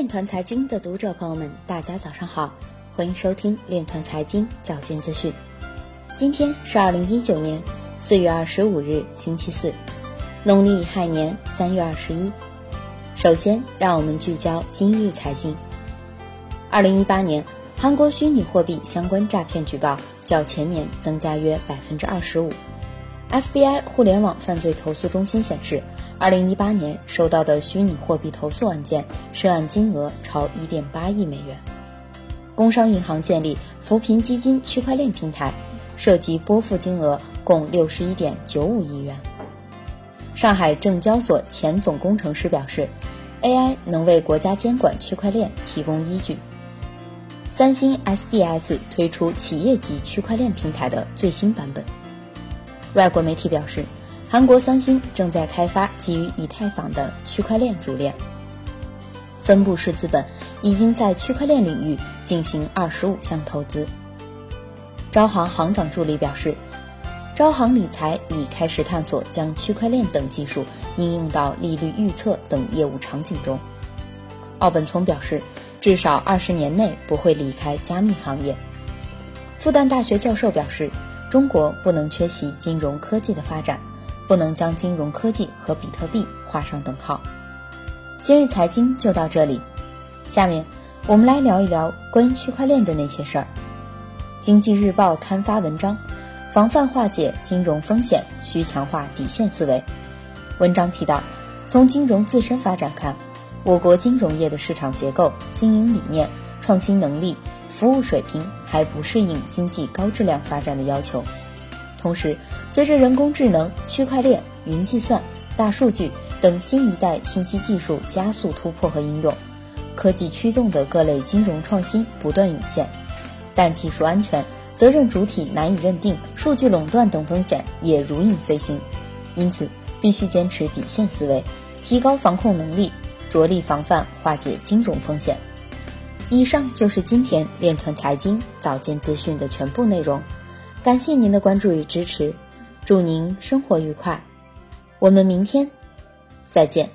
链团财经的读者朋友们，大家早上好，欢迎收听链团财经早间资讯。今天是二零一九年四月二十五日，星期四，农历亥年三月二十一。首先，让我们聚焦今日财经。二零一八年，韩国虚拟货币相关诈骗举报较前年增加约百分之二十五。FBI 互联网犯罪投诉中心显示，二零一八年收到的虚拟货币投诉案件涉案金额超一点八亿美元。工商银行建立扶贫基金区块链平台，涉及拨付金额共六十一点九五亿元。上海证交所前总工程师表示，AI 能为国家监管区块链提供依据。三星 SDS 推出企业级区块链平台的最新版本。外国媒体表示，韩国三星正在开发基于以太坊的区块链主链。分布式资本已经在区块链领域进行二十五项投资。招行行长助理表示，招行理财已开始探索将区块链等技术应用到利率预测等业务场景中。奥本聪表示，至少二十年内不会离开加密行业。复旦大学教授表示。中国不能缺席金融科技的发展，不能将金融科技和比特币画上等号。今日财经就到这里，下面我们来聊一聊关于区块链的那些事儿。经济日报刊发文章，防范化解金融风险需强化底线思维。文章提到，从金融自身发展看，我国金融业的市场结构、经营理念、创新能力。服务水平还不适应经济高质量发展的要求。同时，随着人工智能、区块链、云计算、大数据等新一代信息技术加速突破和应用，科技驱动的各类金融创新不断涌现，但技术安全、责任主体难以认定、数据垄断等风险也如影随形。因此，必须坚持底线思维，提高防控能力，着力防范化解金融风险。以上就是今天链团财经早间资讯的全部内容，感谢您的关注与支持，祝您生活愉快，我们明天再见。